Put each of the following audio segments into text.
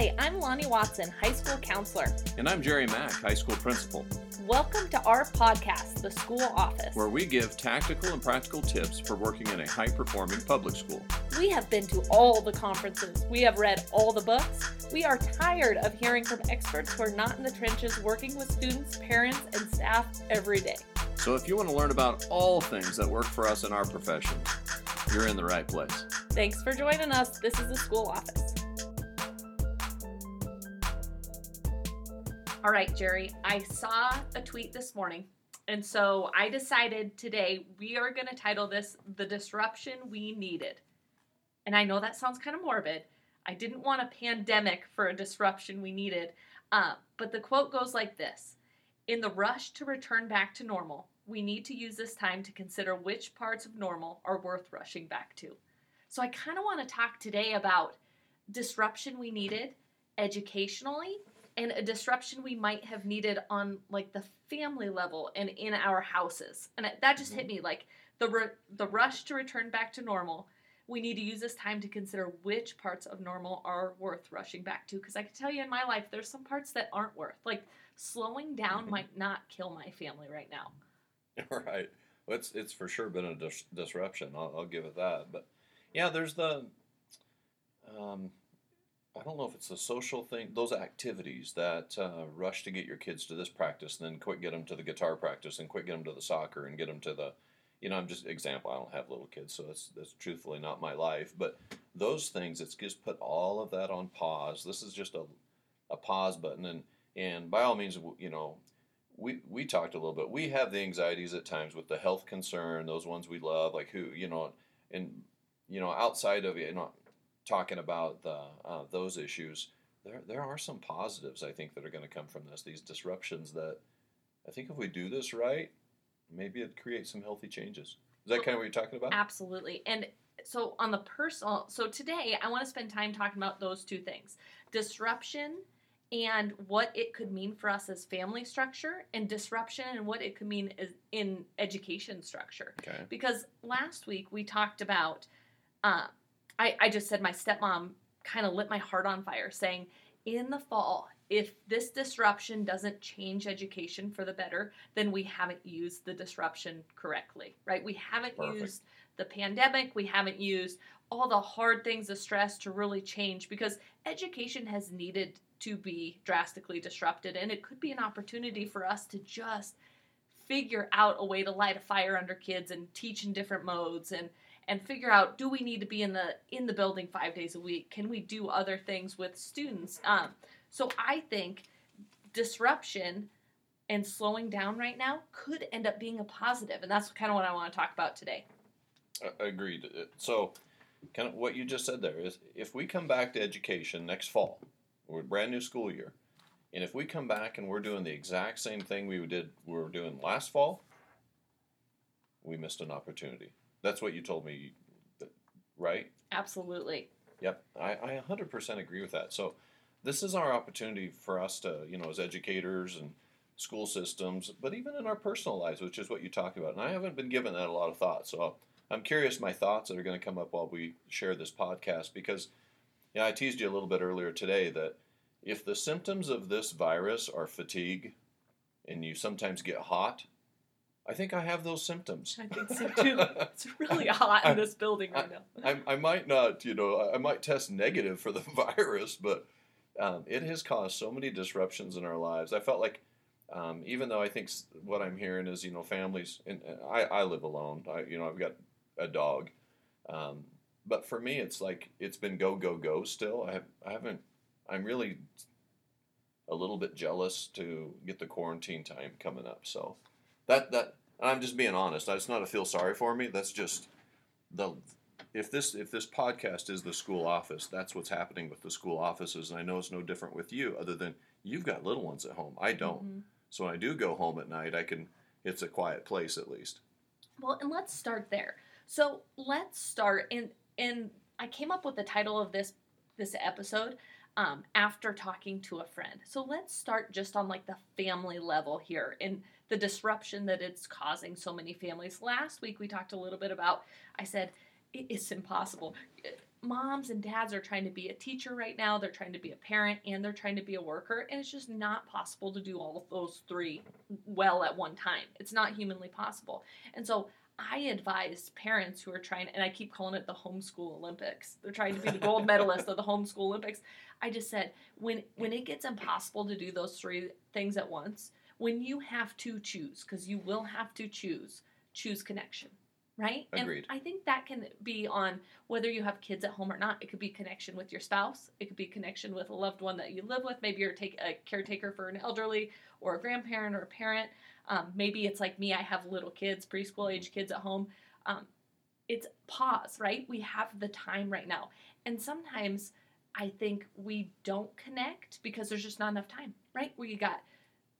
Hi, I'm Loni Watson, high school counselor. And I'm Jerry Mack, high school principal, Welcome to our podcast, The School Office. where we give tactical and practical tips for working in a high performing public school. We have been to all the conferences, we have read all the books. We are tired of hearing from experts who are not in the trenches working with students, parents, and staff every day. So if you want to learn about all things that work for us in our profession, you're in the right place. Thanks for joining us. This is The School Office. All right, Jerry, I saw a tweet this morning. And so I decided today we are going to title this The Disruption We Needed. And I know that sounds kind of morbid. I didn't want a pandemic for a disruption we needed. Uh, but the quote goes like this In the rush to return back to normal, we need to use this time to consider which parts of normal are worth rushing back to. So I kind of want to talk today about disruption we needed educationally and a disruption we might have needed on like the family level and in our houses. And that just hit me like the ru- the rush to return back to normal. We need to use this time to consider which parts of normal are worth rushing back to because I can tell you in my life there's some parts that aren't worth. Like slowing down Mhm. might not kill my family right now. right. Well, it's it's for sure been a dis- disruption. I'll, I'll give it that. But yeah, there's the. Um, I don't know if it's a social thing. Those activities that uh, rush to get your kids to this practice, and then quick get them to the guitar practice, and quick get them to the soccer, and get them to the. You know, I'm just example. I don't have little kids, so that's that's truthfully not my life. But those things, it's just put all of that on pause. This is just a, a pause button, and and by all means, you know, we we talked a little bit. We have the anxieties at times with the health concern, those ones we love, like who you know, and you know, outside of you know, talking about the uh, those issues, there there are some positives I think that are going to come from this. These disruptions that I think if we do this right, maybe it creates some healthy changes. Is that kind of what you're talking about? Absolutely. And so on the personal, so today I want to spend time talking about those two things disruption and what it could mean for us as family structure, and disruption and what it could mean in education structure. Okay. Because last week we talked about, uh, I, I just said my stepmom kind of lit my heart on fire saying, in the fall, if this disruption doesn't change education for the better, then we haven't used the disruption correctly, right? We haven't Perfect. used the pandemic, we haven't used all the hard things, the stress to really change because education has needed to be drastically disrupted and it could be an opportunity for us to just figure out a way to light a fire under kids and teach in different modes and and figure out do we need to be in the in the building five days a week can we do other things with students um, so i think disruption and slowing down right now could end up being a positive and that's kind of what i want to talk about today A- Agreed. Uh, So, kind of what you just said there is if we come back to education next fall, we're brand new school year, and if we come back and we're doing the exact same thing we did we were doing last fall, we missed an opportunity. That's what you told me, right? absolutely Yep, I, I 100% agree with that. So, this is our opportunity for us to, you know, as educators and school systems, but even in our personal lives, which is what you talk about. And I haven't been given that a lot of thought. So, I'm curious my thoughts that are going to come up while we share this podcast because, you know, I teased you a little bit earlier today that if the symptoms of this virus are fatigue and you sometimes get hot, I think I have those symptoms. i think so too it's really hot in this building right now I, I might not, you know, I- I might test negative for the virus, but um, it has caused so many disruptions in our lives. I felt like, um, even though I think what I'm hearing is, you know, families, and and I, I live alone. I, you know, I've got a dog, um, but for me, it's like it's been go go go. Still, I have, I haven't. I'm really a little bit jealous to get the quarantine time coming up. So that that I'm just being honest. That's not to feel sorry for me. That's just the if this if this podcast is the school office, that's what's happening with the school offices, and I know it's no different with you, other than you've got little ones at home. I don't. Mhm. So when I do go home at night, I can. It's a quiet place at least. Well, and let's start there. So let's start and and I came up with the title of this this episode um, after talking to a friend. So let's start just on like the family level here and the disruption that it's causing so many families. Last week we talked a little bit about. I said it is impossible. moms and dads are trying to be a teacher right now, they're trying to be a parent, and they're trying to be a worker, and it's just not possible to do all of those three well at one time. It's not humanly possible. And so I advise parents who are trying, and I keep calling it the homeschool Olympics. They're trying to be the gold medalist of the homeschool Olympics. I just said when when it gets impossible to do those three things at once, when you have to choose, because you will have to choose, choose connection, right? Agreed. And I think that can be on whether you have kids at home or not. It could be connection with your spouse. It could be connection with a loved one that you live with. Maybe you're take a caretaker for an elderly or a grandparent or a parent. Um, maybe it's like me. I have little kids, preschool age kids at home. Um, it's pause, right? We have the time right now, and sometimes I think we don't connect because there's just not enough time, right? Where you got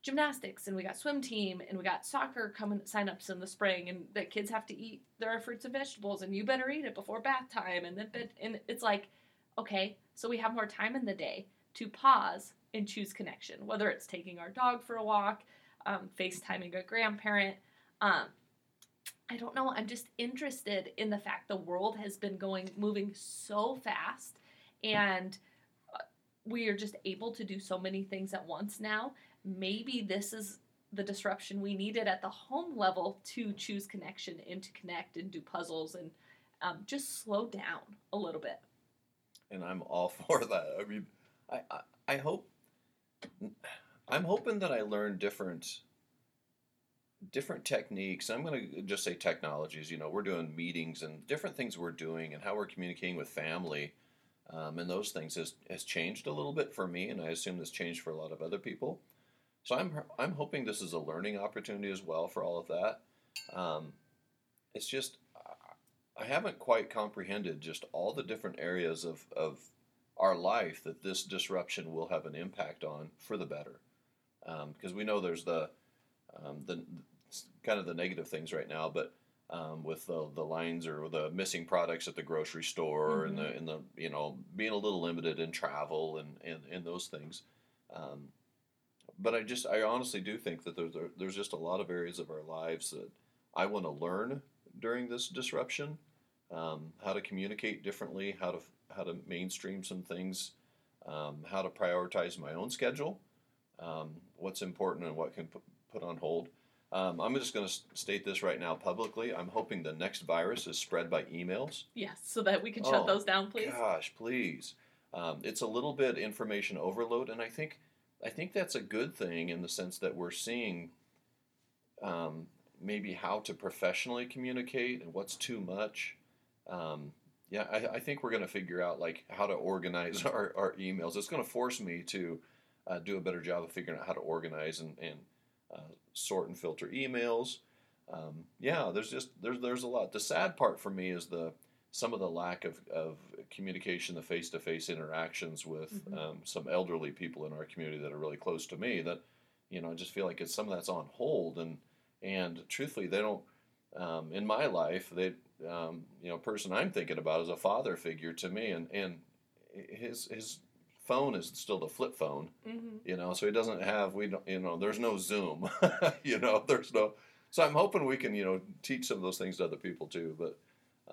gymnastics and we got swim team and we got soccer coming signups in the spring and the kids have to eat their fruits and vegetables and you better eat it before bath time and then and it's like okay so we have more time in the day to pause and choose connection whether it's taking our dog for a walk um, facetiming a grandparent um, i don't know i'm just interested in the fact the world has been going moving so fast and uh, we are just able to do so many things at once now maybe this is the disruption we needed at the home level to choose connection and to connect and do puzzles and um, just slow down a little bit. and I'm all for that. I mean, I, I, I hope, I'm hoping that I learn different, different techniques. I'm going to just say technologies. You know, we're doing meetings and different things we're doing and how we're communicating with family, um, and those things has has changed a little bit for me, and I assume this changed for a lot of other people. So I'm I'm hoping this is a learning opportunity as well for all of that. Um, it's just I haven't quite comprehended just all the different areas of, of our life that this disruption will have an impact on for the better. Because we know there's the um, the kind of the negative things right now, but um, with the, the lines or the missing products at the grocery store and the and the you know being a little limited in travel and and, and those things. Um, but I just I honestly do think that there's there's just a lot of areas of our lives that I want to learn during this disruption, um, how to communicate differently, how to how to mainstream some things, um, how to prioritize my own schedule, um, what's important and what can put, put on hold. Um, I'm just going to state this right now publicly. I'm hoping the next virus is spread by emails. Yes, so that we can shut Oh, those down, please. Gosh, please. Um, it's a little bit information overload, and I think I think that's a good thing in the sense that we're seeing um, maybe how to professionally communicate and what's too much. Um, yeah, I, I think we're going to figure out like how to organize our, our emails. It's going to force me to uh, do a better job of figuring out how to organize and, and uh, sort and filter emails. Um, yeah, there's just there's there's a lot. The sad part for me is the some of the lack of, of communication, the face to face interactions with Mhm. um, some elderly people in our community that are really close to me. That you know, I just feel like it's some of that's on hold, and and truthfully, they don't. Um, in my life, they um, you know, person I'm thinking about is a father figure to me, and and his his phone is still the flip phone, hmm you know, so he doesn't have we don't you know, there's no Zoom, you know, there's no. So I'm hoping we can you know teach some of those things to other people too, but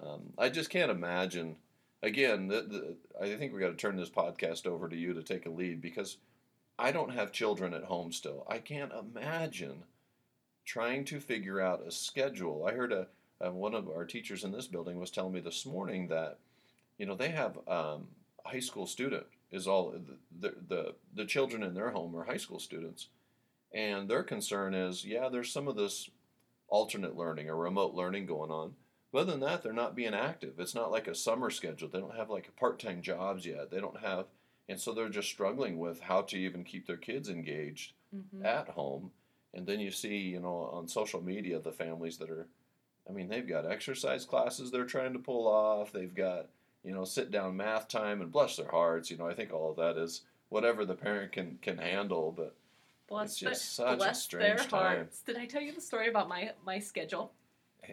um, I just can't imagine. Again, the, the, I think we got to turn this podcast over to you to take a lead because I don't have children at home still. I can't imagine trying to figure out a schedule. I heard a, uh one of our teachers in this building was telling me this morning that you know they have um, a high school student is all the, the the children in their home are high school students, and their concern is yeah there's some of this alternate learning or remote learning going on. But other than that, they're not being active. It's not like a summer schedule. They don't have like part-time jobs yet. They don't have, and so they're just struggling with how to even keep their kids engaged hmm at home. And then you see, you know, on social media, the families that are, I mean, they've got exercise classes they're trying to pull off. They've got, you know, sit down math time and bless their hearts. You know, I think all of that is whatever the parent can can handle. But Bless, It's just such a bless their strange time. hearts. Did I tell you the story about my my schedule?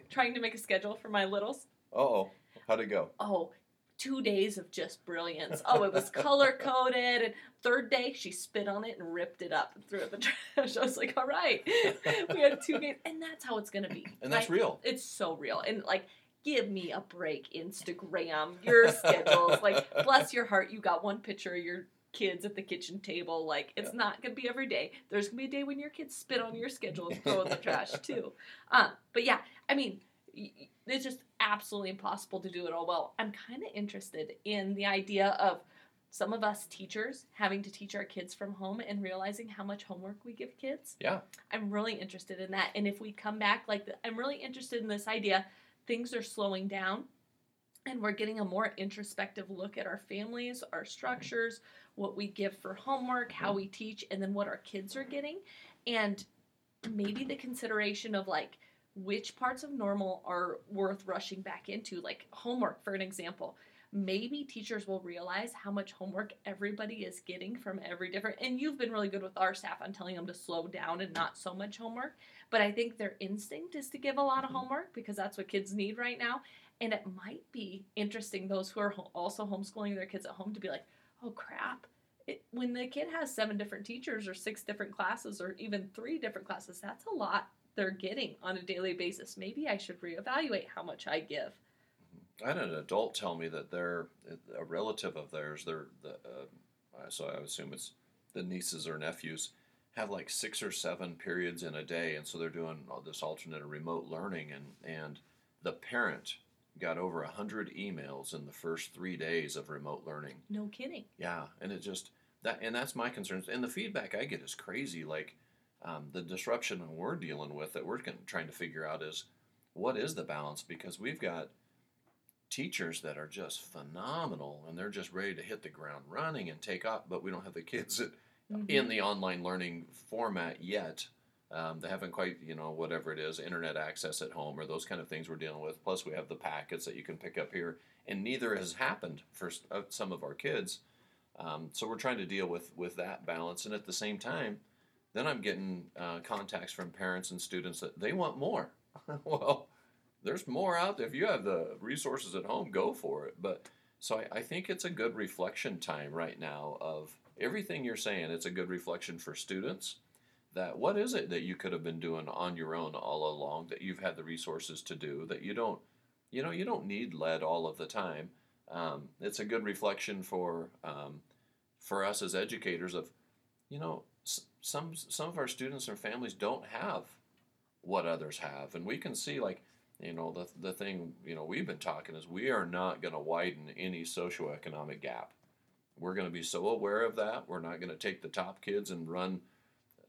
Trying to make a schedule for my littles. oh, how'd it go? Oh, two days of just brilliance. Oh, it was color coded. And third day, she spit on it and ripped it up and threw it in the trash. I was like, all right, we had two days, and that's how it's gonna be. And that's real. It's so real, and like give me a break, Instagram, your schedules. Like, bless your heart, you got one picture of your kids at the kitchen table. Like, it's Yeah. not to be every day. There's to be a day when your kids spit on your schedule and throw in the trash, too. Um, but yeah, I mean, it's just absolutely impossible to do it all well. I'm kind of interested in the idea of some of us teachers having to teach our kids from home and realizing how much homework we give kids. Yeah. I'm really interested in that. And if we come back, like, the, I'm really interested in this idea things are slowing down and we're getting a more introspective look at our families, our structures, what we give for homework, how mm-hmm. we teach, and then what our kids are getting. And maybe the consideration of like which parts of normal are worth rushing back into, like homework, for an example. Maybe teachers will realize how much homework everybody is getting from every different. And you've been really good with our staff on telling them to slow down and not so much homework. But I think their instinct is to give a lot of mm-hmm. homework because that's what kids need right now. And it might be interesting, those who are also homeschooling their kids at home, to be like, oh crap. It, when the kid has seven different teachers or six different classes or even three different classes, that's a lot they're getting on a daily basis. Maybe I should reevaluate how much I give. I had an adult tell me that they're a relative of theirs. They're the uh, so I assume it's the nieces or nephews have like six or seven periods in a day, and so they're doing this alternate remote learning, and and the parent got over a hundred emails in the first three days of remote learning. No kidding. Yeah, and it just that, and that's my concerns. And the feedback I get is crazy. Like um, the disruption we're dealing with that we're trying to figure out is what is the balance because we've got teachers that are just phenomenal and they're just ready to hit the ground running and take off, but we don't have the kids that in the online learning format yet. Um, they haven't quite, you know, whatever it is, internet access at home or those kind of things we're dealing with. Plus, we have the packets that you can pick up here, and neither has happened for uh, some of our kids. Um, so we're trying to deal with with that balance, and at the same time, then I'm getting uh, contacts from parents and students that they want more. well, there's more out there. If you have the resources at home, go for it. But so I, I think it's a good reflection time right now of everything you're saying. It's a good reflection for students. That what is it that you could have been doing on your own all along that you've had the resources to do that you don't, you know, you don't need lead all of the time. Um, it's a good reflection for um, for us as educators of, you know, some some of our students and families don't have what others have, and we can see like you know the the thing you know we've been talking is we are not going to widen any socioeconomic gap. We're going to be so aware of that. We're not going to take the top kids and run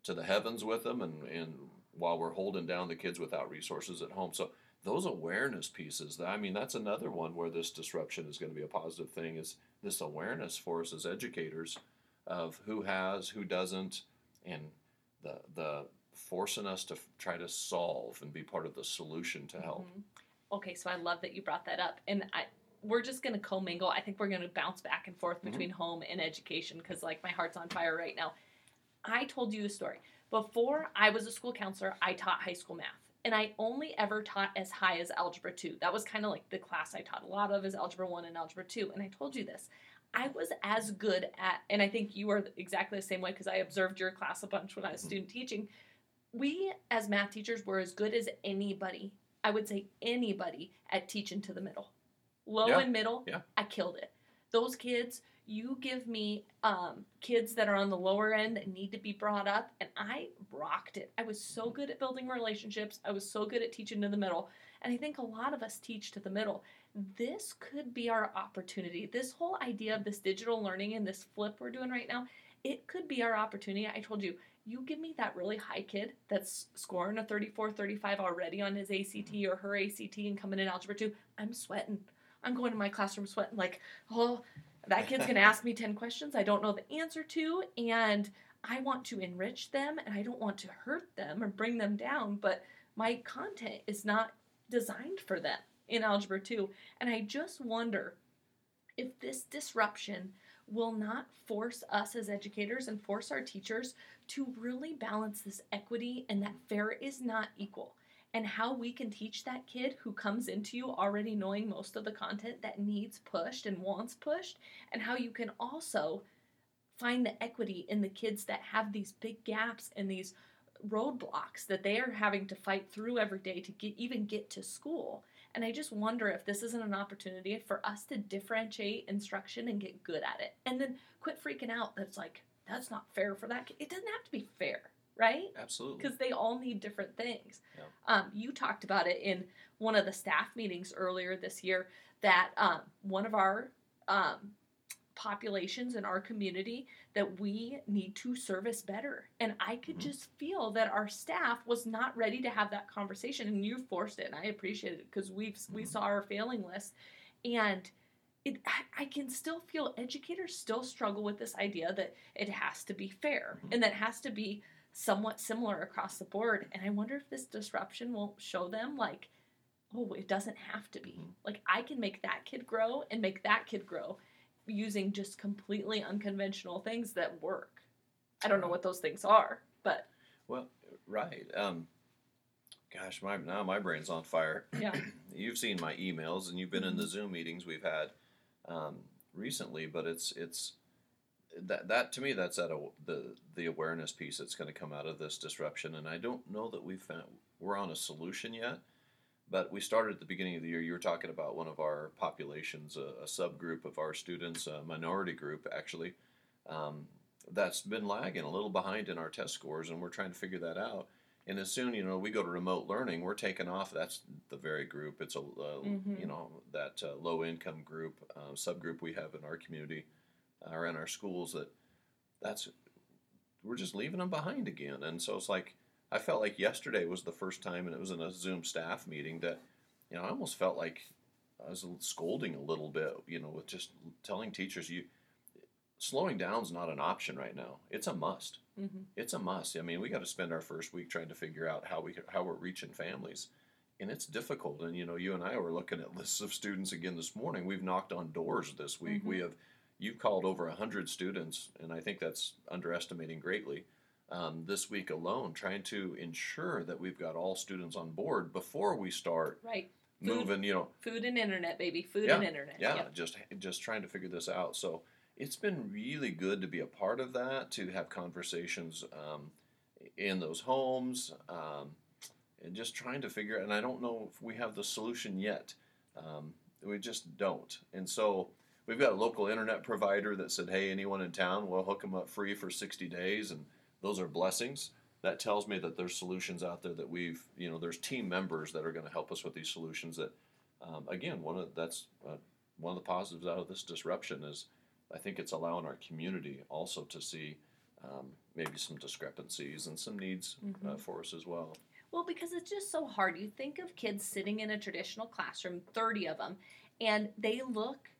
to the heavens with them, and and while we're holding down the kids without resources at home. So those awareness pieces. I mean, that's another one where this disruption is going to be a positive thing. Is this awareness for us as educators of who has, who doesn't, and the the forcing us to try to solve and be part of the solution to help. Mhm. Okay, so I love that you brought that up, and I we're just gonna commingle. I think we're gonna bounce back and forth Mhm. between home and education because like my heart's on fire right now. I told you a story before. I was a school counselor. I taught high school math, and I only ever taught as high as algebra two. That was kind of like the class I taught a lot of is algebra one and algebra two. And I told you this. I was as good at, and I think you are exactly the same way because I observed your class a bunch when I was Mhm. student teaching. We, as math teachers, were as good as anybody I would say anybody at teaching to the middle. Low Yeah, and middle, yeah. I killed it. Those kids, you give me um, kids that are on the lower end that need to be brought up, and I rocked it. I was so good at building relationships. I was so good at teaching to the middle. And I think a lot of us teach to the middle. This could be our opportunity. This whole idea of this digital learning and this flip we're doing right now, it could be our opportunity. I told you, you give me that really high kid that's scoring a 34 35 already on his ACT or her ACT and coming in algebra 2 I'm sweating I'm going to my classroom sweating like oh that kid's going to ask me 10 questions I don't know the answer to and I want to enrich them and I don't want to hurt them or bring them down but my content is not designed for them in algebra 2 and I just wonder if this disruption will not force us as educators and force our teachers to really balance this equity and that fair is not equal and how we can teach that kid who comes into you already knowing most of the content that needs pushed and wants pushed and how you can also find the equity in the kids that have these big gaps and these roadblocks that they are having to fight through every day to get even get to school And I just wonder if this isn't an opportunity for us to differentiate instruction and get good at it. And then quit freaking out that's like, that's not fair for that kid. It doesn't have to be fair, right? Absolutely. Because they all need different things. Yeah. Um, you talked about it in one of the staff meetings earlier this year that um, one of our um, populations in our community that we need to service better. And I could Mhm. just feel that our staff was not ready to have that conversation, and you forced it, and I appreciate it because we we Mhm. saw our failing list, and it I, can still feel educators still struggle with this idea that it has to be fair Mhm. and that it has to be somewhat similar across the board. And I wonder if this disruption will show them like. Oh, it doesn't have to be. Mhm. Like I can make that kid grow and make that kid grow using just completely unconventional things that work. I don't know what those things are, but Well, right. Um, gosh, my now my brain's on fire. yeah. You've seen my emails, and you've been in the Mhm. Zoom meetings we've had um, recently. But it's it's that that to me that's at a, the the awareness piece that's going to come out of this disruption. And I don't know that we've found we're on a solution yet. But we started at the beginning of the year. You were talking about one of our populations, a, a subgroup of our students, a minority group actually, um, that's been lagging a little behind in our test scores, and we're trying to figure that out. And as soon, you know, we go to remote learning, we're taking off. That's the very group. It's a, uh, Mhm. you know, that uh, low income group, uh, subgroup we have in our community uh, or in our schools that that's, we're just leaving them behind again. And so it's like, I felt like yesterday was the first time, and it was in a Zoom staff meeting that, you know, I almost felt like I was scolding a little bit, you know, with just telling teachers, you, slowing down is not an option right now. It's a must hmm it's a must. I mean, we got to spend our first week trying to figure out how we how we're reaching families, and it's difficult. And you know, you and I were looking at lists of students again this morning. We've knocked on doors this week. We have you've called over hundred students, and I think that's underestimating greatly. Um, this week alone, trying to ensure that we've got all students on board before we start Right. Food. moving. You know, Food and internet, baby. Food Yeah, and internet. yeah, Yep. just just trying to figure this out. So it's been really good to be a part of that, to have conversations um, in those homes, um, and just trying to figure. And I don't know if we have the solution yet. Um, we just don't. And so we've got a local internet provider that said, "Hey, anyone in town, we'll hook them up free for 60 days," and those are blessings. That tells me that there's solutions out there that we've, you know, there's team members that are going to help us with these solutions. That, um, again, one of that's uh, one of the positives out of this disruption is I think it's allowing our community also to see um, maybe some discrepancies and some needs uh, Mhm. for us as well. Well, because it's just so hard. You think of kids sitting in a traditional classroom, 30 of them, and they look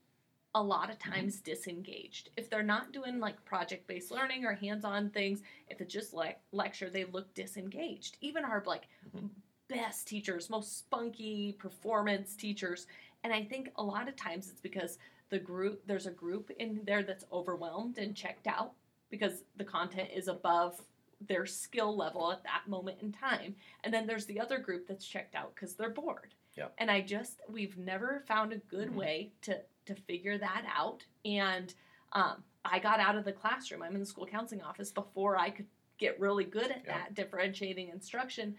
a lot of times disengaged. If they're not doing like project based learning or hands on things, if it's just like lecture, they look disengaged. Even our like Mhm. best teachers, most spunky performance teachers. And I think a lot of times it's because the group there's a group in there that's overwhelmed and checked out because the content is above their skill level at that moment in time. And then there's the other group that's checked out because they're bored. Yeah. And I just we've never found a good Mhm. way to to figure that out. And um, I got out of the classroom. I'm in the school counseling office before I could get really good at Yeah. that differentiating instruction.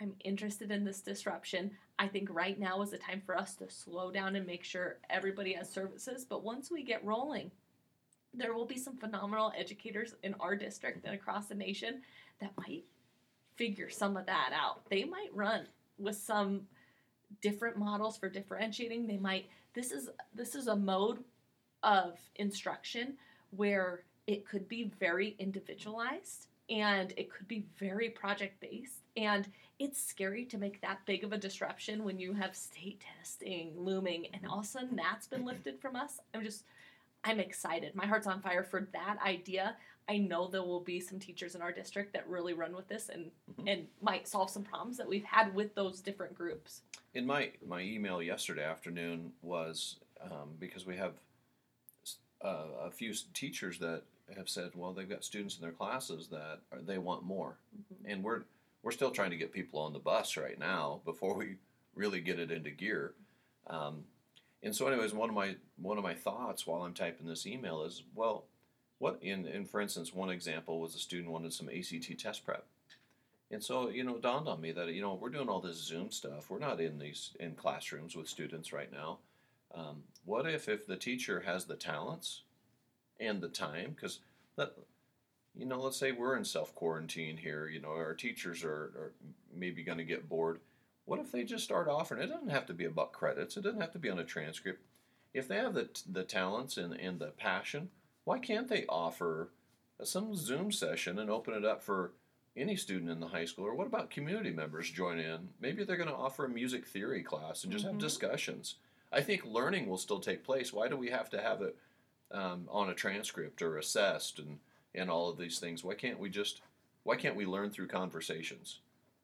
I'm interested in this disruption. I think right now is the time for us to slow down and make sure everybody has services. But once we get rolling, there will be some phenomenal educators in our district and across the nation that might figure some of that out. They might run with some different models for differentiating. They might this is this is a mode of instruction where it could be very individualized and it could be very project based and it's scary to make that big of a disruption when you have state testing looming and all of a sudden that's been lifted from us. I'm just I'm excited. My heart's on fire for that idea. I know there will be some teachers in our district that really run with this and Mhm. and might solve some problems that we've had with those different groups. In my my email yesterday afternoon was um, because we have uh, a few teachers that have said, well, they've got students in their classes that are, they want more, Mhm. and we're we're still trying to get people on the bus right now before we really get it into gear. Um, and so, anyways, one of my one of my thoughts while I'm typing this email is, well, what in in for instance, one example was a student wanted some ACT test prep, And so, you know, it dawned on me that you know we're doing all this Zoom stuff. We're not in these in classrooms with students right now. Um, what if if the teacher has the talents and the time? Because you know, let's say we're in self quarantine here. You know, our teachers are, are maybe going to get bored. What if they just start offering? It doesn't have to be about credits. It doesn't have to be on a transcript. If they have the the talents and and the passion, why can't they offer some Zoom session and open it up for any student in the high school? Or what about community members join in? Maybe they're going to offer a music theory class and just Mhm. have discussions. I think learning will still take place. Why do we have to have it um, on a transcript or assessed and and all of these things? Why can't we just why can't we learn through conversations?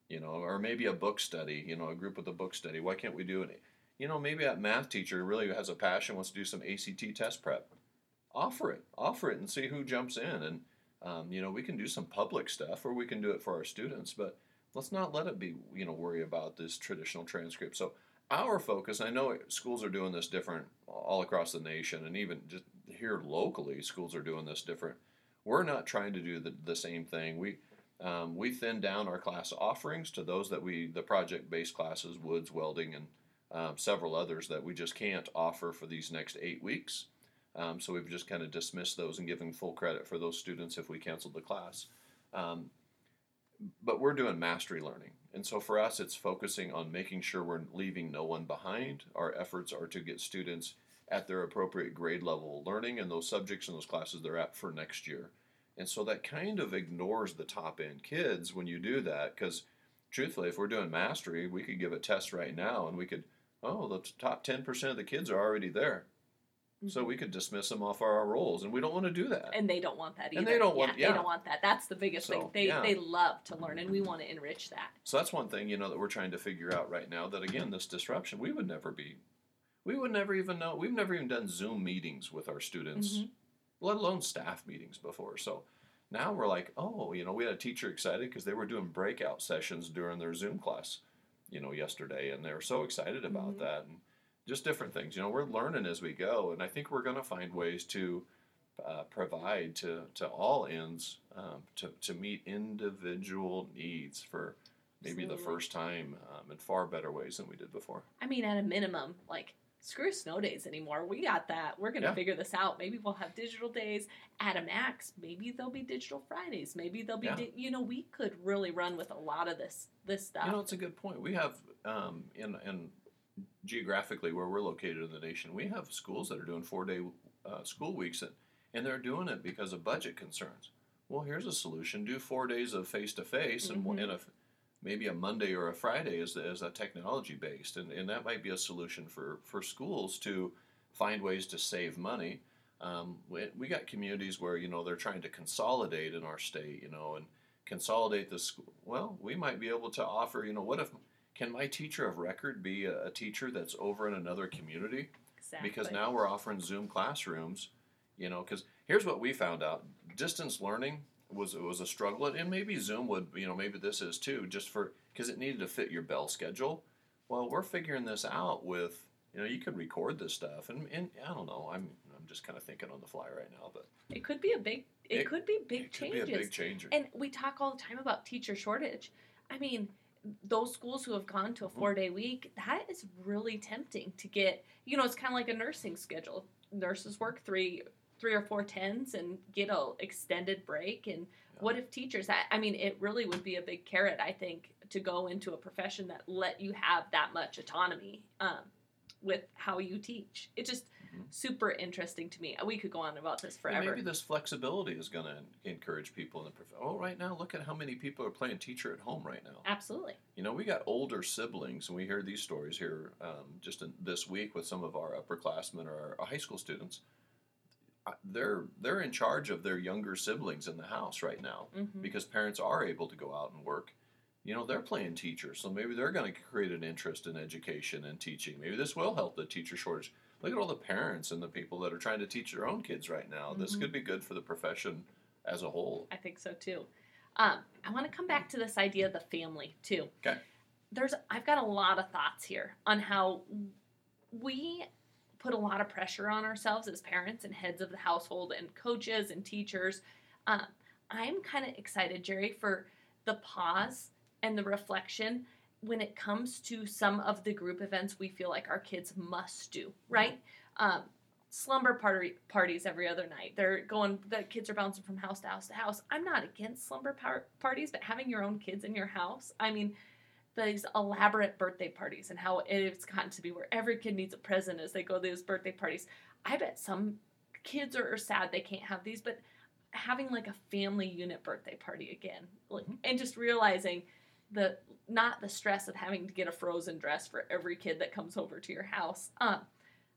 You know, or maybe a book study. You know, a group with a book study. Why can't we do it? You know, maybe that math teacher really has a passion, wants to do some ACT test prep. Offer it, offer it, and see who jumps in. And um, you know, we can do some public stuff, or we can do it for our students. But let's not let it be, you know, worry about this traditional transcript. So our focus, I know schools are doing this different all across the nation, and even just here locally, schools are doing this different. We're not trying to do the, the same thing. We um, we thin down our class offerings to those that we the project based classes, woods, welding, and um, several others that we just can't offer for these next eight weeks. Um, so we've just kind of dismissed those and given full credit for those students if we canceled the class. Um, but we're doing mastery learning. And so for us, it's focusing on making sure we're leaving no one behind. Our efforts are to get students at their appropriate grade level learning in those subjects and those classes they're at for next year. And so that kind of ignores the top end kids when you do that because truthfully, if we're doing mastery, we could give a test right now and we could, oh, the top 10% of the kids are already there. So we could dismiss them off our rolls, and we don't want to do that. and they don't want that either. And they don't want- yeah, yeah. they don't want that. That's the biggest thing. They yeah. they love to learn, and we want to enrich that. So that's one thing, you know, that we're trying to figure out right now. That again, this disruption, we would never be, we would never even know. We've never even done Zoom meetings with our students, Mhm. let alone staff meetings before. So now we're like, oh, you know, we had a teacher excited because they were doing breakout sessions during their Zoom class, you know, yesterday, and they were so excited about Mhm. that, and just different things. You know, we're learning as we go, and I think we're going to find ways to. Uh, provide to, to all ends um, to, to meet individual needs for maybe the first time um, in far better ways than we did before. I mean, at a minimum, like screw snow days anymore. We got that. We're gonna Yeah. figure this out. Maybe we'll have digital days. At a max, maybe there'll be digital Fridays. Maybe there'll be, Yeah. di- you know, we could really run with a lot of this this stuff. You know, it's a good point. We have um, in in geographically where we're located in the nation, we have schools that are doing four day uh, school weeks, and, and they're doing it because of budget concerns. Well, here's a solution: do four days of face to face, and Mhm. and a, maybe a Monday or a Friday is is a technology based, and, and that might be a solution for for schools to find ways to save money. Um, we, we got communities where you know they're trying to consolidate in our state, you know, and consolidate the school. Well, we might be able to offer, you know, what if can my teacher of record be a, a teacher that's over in another community? exactly. Because now we're offering Zoom classrooms, you know, because here's what we found out: distance learning was was a struggle, and maybe Zoom would, you know, maybe this is too, just for because it needed to fit your bell schedule. Well, we're figuring this out with, you know, you could record this stuff, and, and I don't know, I'm I'm just kind of thinking on the fly right now, but it could be a big. It, It- could be big it could changes. be a big changer. And we talk all the time about teacher shortage. I mean, those schools who have gone to a Mm-hmm. four day week, that is really tempting to get. You know, it's kind of like a nursing schedule. Nurses work three three or four tens and get a extended break. And what if teachers? I, I mean, it really would be a big carrot, I think, to go into a profession that let you have that much autonomy um, with how you teach. It's just Mhm. super interesting to me. We could go on about this forever. maybe this flexibility is going to encourage people in the prof- oh right now look at how many people are playing teacher at home right now. Absolutely. You know we got older siblings and we hear these stories here um, just in, this week with some of our upperclassmen or our, high school students. They're they're in charge of their younger siblings in the house right now hmm because parents are able to go out and work. You know they're playing teachers, so maybe they're going to create an interest in education and teaching. Maybe this will help the teacher shortage. Look at all the parents and the people that are trying to teach their own kids right now. This Mhm. could be good for the profession as a whole. I think so too. Um, I want to come back to this idea of the family too. Okay. There's, I've got a lot of thoughts here on how we put a lot of pressure on ourselves as parents and heads of the household and coaches and teachers. Um, I'm kind of excited, Jerry, for the pause and the reflection when it comes to some of the group events we feel like our kids must do, right? Um, slumber party parties every other night. They're going. The kids are bouncing from house to house to house. I'm not against slumber par- parties, but having your own kids in your house, I mean, these elaborate birthday parties and how it's gotten to be where every kid needs a present as they go to these birthday parties. I bet some kids are, are sad they can't have these, but having like a family unit birthday party again, like, and just realizing the not the stress of having to get a frozen dress for every kid that comes over to your house. Um,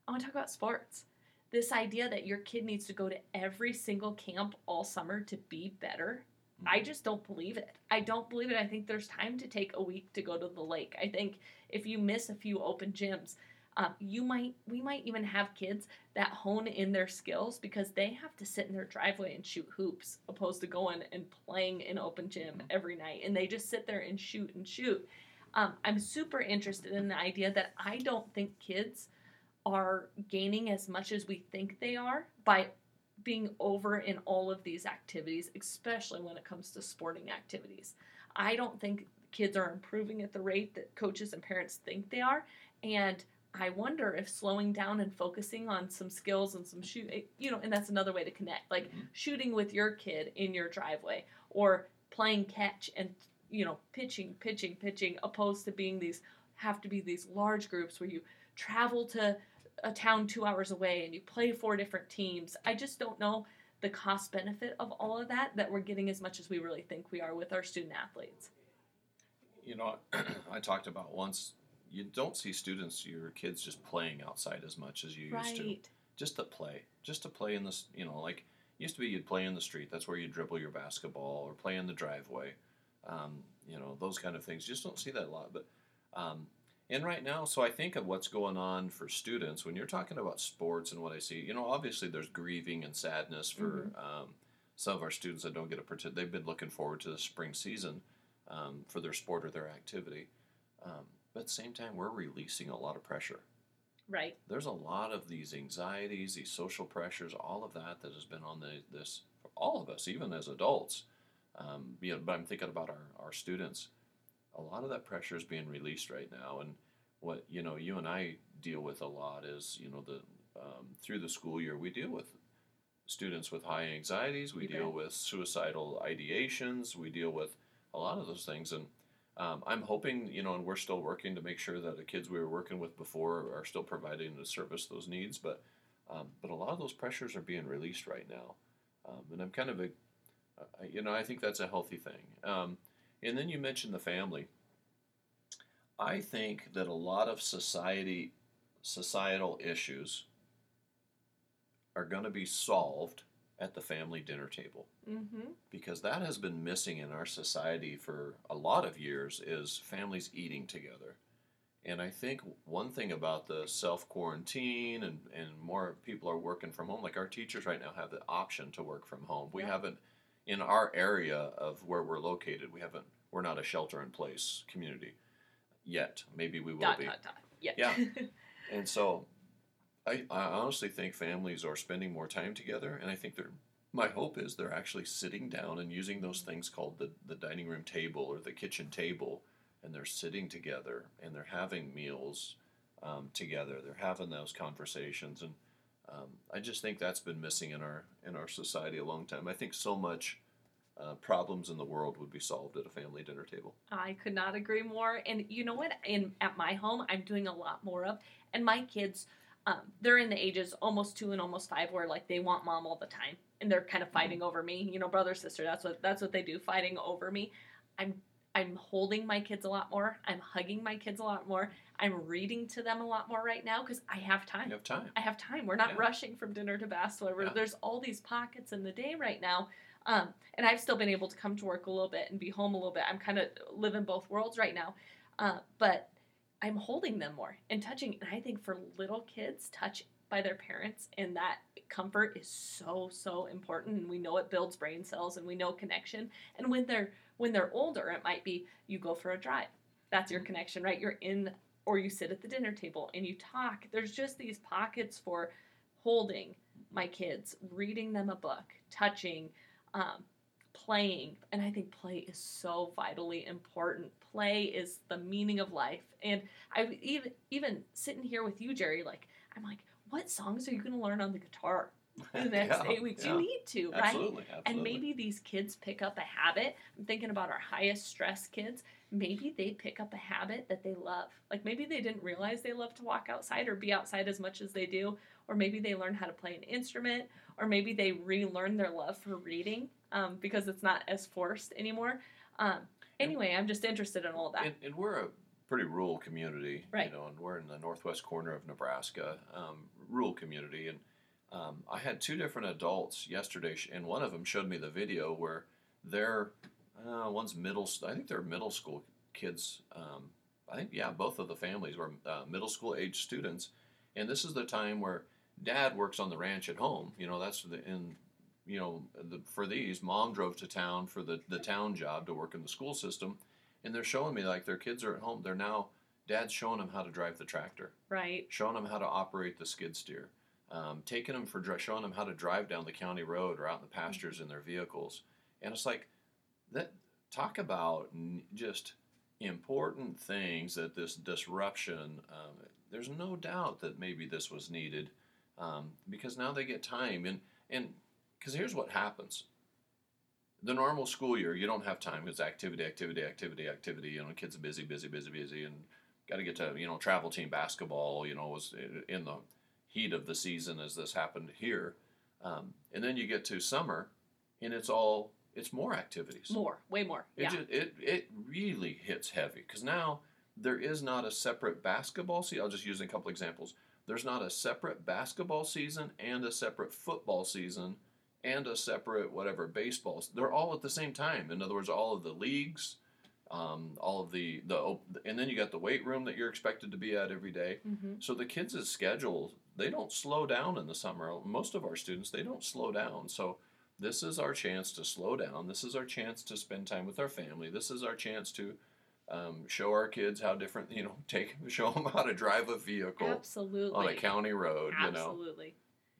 I want to talk about sports. This idea that your kid needs to go to every single camp all summer to be better. I just don't believe it. I don't believe it. I think there's time to take a week to go to the lake. I think if you miss a few open gyms, um, you might we might even have kids that hone in their skills because they have to sit in their driveway and shoot hoops opposed to going and playing in open gym every night and they just sit there and shoot and shoot. Um, i'm super interested in the idea that i don't think kids are gaining as much as we think they are by being over in all of these activities especially when it comes to sporting activities. I don't think kids are improving at the rate that coaches and parents think they are and I wonder if slowing down and focusing on some skills and some shoot, eh, you know, and that's another way to connect, like Mhm. shooting with your kid in your driveway or playing catch and you know pitching, pitching, pitching, opposed to being these have to be these large groups where you travel to a town two hours away and you play four different teams. I just don't know the cost benefit of all of that that we're getting as much as we really think we are with our student athletes. You know, I talked about once. You don't see students, your kids, just playing outside as much as you used to. Just to play, just to play in this. You know, like used to be, you'd play in the street. That's where you dribble your basketball or play in the driveway. Um, you know, those kind of things. You just don't see that a lot. But um, and right now, so I think of what's going on for students when you're talking about sports and what I see. You know, obviously there's grieving and sadness for um, some of our students that don't get a partic- They've been looking forward to the spring season um, for their sport or their activity. But at the same time, we're releasing a lot of pressure. Right. There's a lot of these anxieties, these social pressures, all of that that has been on the, this for all of us, even as adults. Um, you know, but I'm thinking about our, our students. A lot of that pressure is being released right now, and what you know, you and I deal with a lot is you know the um, through the school year we deal with students with high anxieties, we You deal bet. with suicidal ideations, we deal with a lot of those things, and um, I'm hoping, you know, and we're still working to make sure that the kids we were working with before are still providing to service those needs. But um, but a lot of those pressures are being released right now, um, and I'm kind of a, uh, you know, I think that's a healthy thing. Um, and then you mentioned the family. I think that a lot of society, societal issues, are going to be solved at the family dinner table Mm-hmm. because that has been missing in our society for a lot of years is families eating together and i think one thing about the self quarantine and, and more people are working from home like our teachers right now have the option to work from home we Yeah. haven't in our area of where we're located we haven't we're not a shelter in place community yet maybe we will Dot be dot dot. Yeah. Yeah. and so I, I honestly think families are spending more time together, and I think they're. My hope is they're actually sitting down and using those things called the, the dining room table or the kitchen table, and they're sitting together and they're having meals um, together. They're having those conversations, and um, I just think that's been missing in our in our society a long time. I think so much uh, problems in the world would be solved at a family dinner table. I could not agree more. And you know what? In at my home, I'm doing a lot more of. And my kids, um, they're in the ages almost two and almost five, where like they want mom all the time, and they're kind of fighting over me. You know, brother sister. That's what that's what they do, fighting over me. I'm I'm holding my kids a lot more. I'm hugging my kids a lot more. I'm reading to them a lot more right now because I have time. You have time. I have time. We're not Yeah. rushing from dinner to basketball. We're- Yeah. There's all these pockets in the day right now. Um, and I've still been able to come to work a little bit and be home a little bit. I'm kind of living both worlds right now. Uh, but I'm holding them more and touching. And I think for little kids, touch by their parents and that comfort is so so important and we know it builds brain cells and we know connection and when they're when they're older it might be you go for a drive. That's your connection right? You're in or you sit at the dinner table and you talk. There's just these pockets for holding my kids reading them a book touching um, playing. And I think play is so vitally important. Play is the meaning of life. And I even even sitting here with you, Jerry, like I'm like, what songs are you going to learn on the guitar in the next Yeah, eight weeks? yeah. You need to, right? Absolutely, absolutely. And maybe these kids pick up a habit. I'm thinking about our highest stress kids. Maybe they pick up a habit that they love. Like maybe they didn't realize they love to walk outside or be outside as much as they do. Or maybe they learn how to play an instrument. Or maybe they relearn their love for reading um, because it's not as forced anymore. Um, anyway, I'm just interested in all that. And, and we're a pretty rural community, Right. you know, and we're in the northwest corner of Nebraska, um, rural community. And um, I had two different adults yesterday, and one of them showed me the video where they're, uh, one's middle, I think they're middle school kids. Um, I think, yeah, both of the families were uh, middle school age students. And this is the time where dad works on the ranch at home. You know, that's the, in, you know, the, for these, mom drove to town for the, the town job to work in the school system and they're showing me like their kids are at home. They're now dad's showing them how to drive the tractor, right. showing them how to operate the skid steer, um, taking them for dri- showing them how to drive down the county road or out in the pastures in their vehicles. And it's like that. Talk about n- just important things that this disruption. Um, there's no doubt that maybe this was needed um, because now they get time and and because here's what happens the normal school year, you don't have time. It's activity, activity, activity, activity. You know, kids are busy, busy, busy, busy, and got to get to you know travel team basketball. You know, was in the heat of the season as this happened here, um, and then you get to summer, and it's all it's more activities. More, way more. It Yeah. just, it it really hits heavy because now there is not a separate basketball season. I'll just use a couple examples. There's not a separate basketball season and a separate football season and a separate whatever baseball. They're all at the same time. In other words, all of the leagues, um, all of the the op- and then you got the weight room that you're expected to be at every day. hmm So the kids' schedule, they don't slow down in the summer. Most of our students, they don't slow down. So this is our chance to slow down. This is our chance to spend time with our family. This is our chance to um, show our kids how different, you know, take show them how to drive a vehicle Absolutely. on a county road. You know, Absolutely.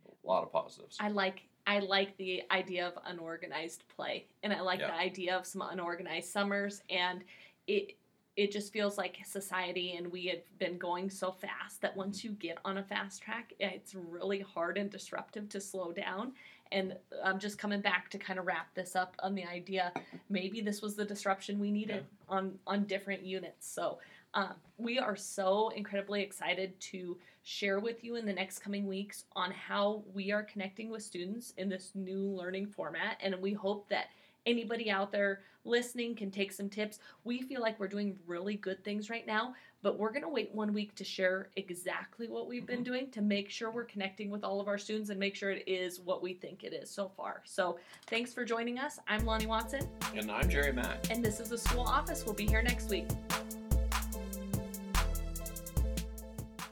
a lot of positives. I like I like the idea of unorganized play, and I like Yeah. the idea of some unorganized summers, and it it just feels like society and we had been going so fast that once you get on a fast track, it's really hard and disruptive to slow down. And I'm just coming back to kind of wrap this up on the idea maybe this was the disruption we needed on on different units. So um, we are so incredibly excited to share with you in the next coming weeks on how we are connecting with students in this new learning format. And we hope that anybody out there listening can take some tips. We feel like we're doing really good things right now, but we're going to wait one week to share exactly what we've been mm-hmm. doing to make sure we're connecting with all of our students and make sure it is what we think it is so far. So thanks for joining us. I'm Loni Watson, And I'm Jerry Mack. and this is the school office. We'll be here next week.